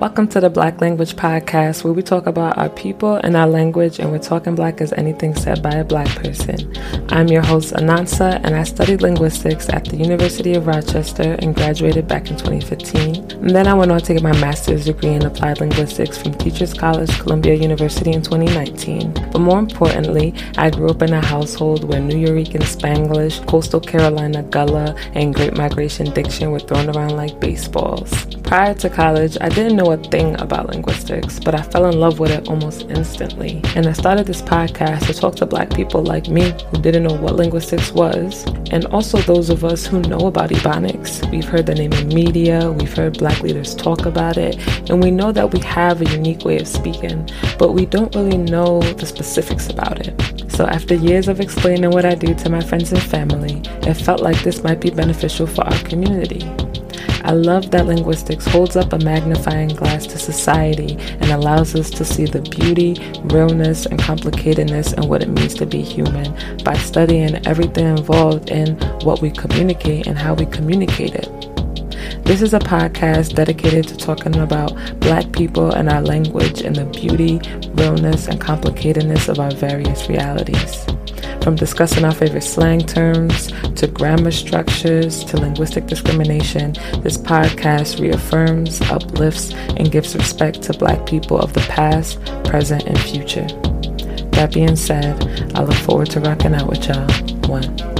Welcome to the Black Language Podcast, where we talk about our people and our language, and we're talking black as anything said by a black person. I'm your host, Anansa, and I studied linguistics at the University of Rochester and graduated back in 2015. And then I went on to get my master's degree in applied linguistics from Teachers College, Columbia University in 2019. But more importantly, I grew up in a household where Nuyorican Spanglish, Coastal Carolina Gullah, and Great Migration Diction were thrown around like baseballs. Prior to college, I didn't a thing about linguistics, but I fell in love with it almost instantly. And I started this podcast to talk to black people like me who didn't know what linguistics was, and also those of us who know about Ebonics. We've heard the name in media, we've heard black leaders talk about it, and we know that we have a unique way of speaking, but we don't really know the specifics about it. So, after years of explaining what I do to my friends and family, it felt like this might be beneficial for our community. I love that linguistics holds up a magnifying glass to society and allows us to see the beauty, realness, and complicatedness in what it means to be human by studying everything involved in what we communicate and how we communicate it. This is a podcast dedicated to talking about Black people and our language and the beauty, realness, and complicatedness of our various realities. From discussing our favorite slang terms to grammar structures to linguistic discrimination, this podcast reaffirms, uplifts, and gives respect to Black people of the past, present, and future. That being said, I look forward to rocking out with y'all. One.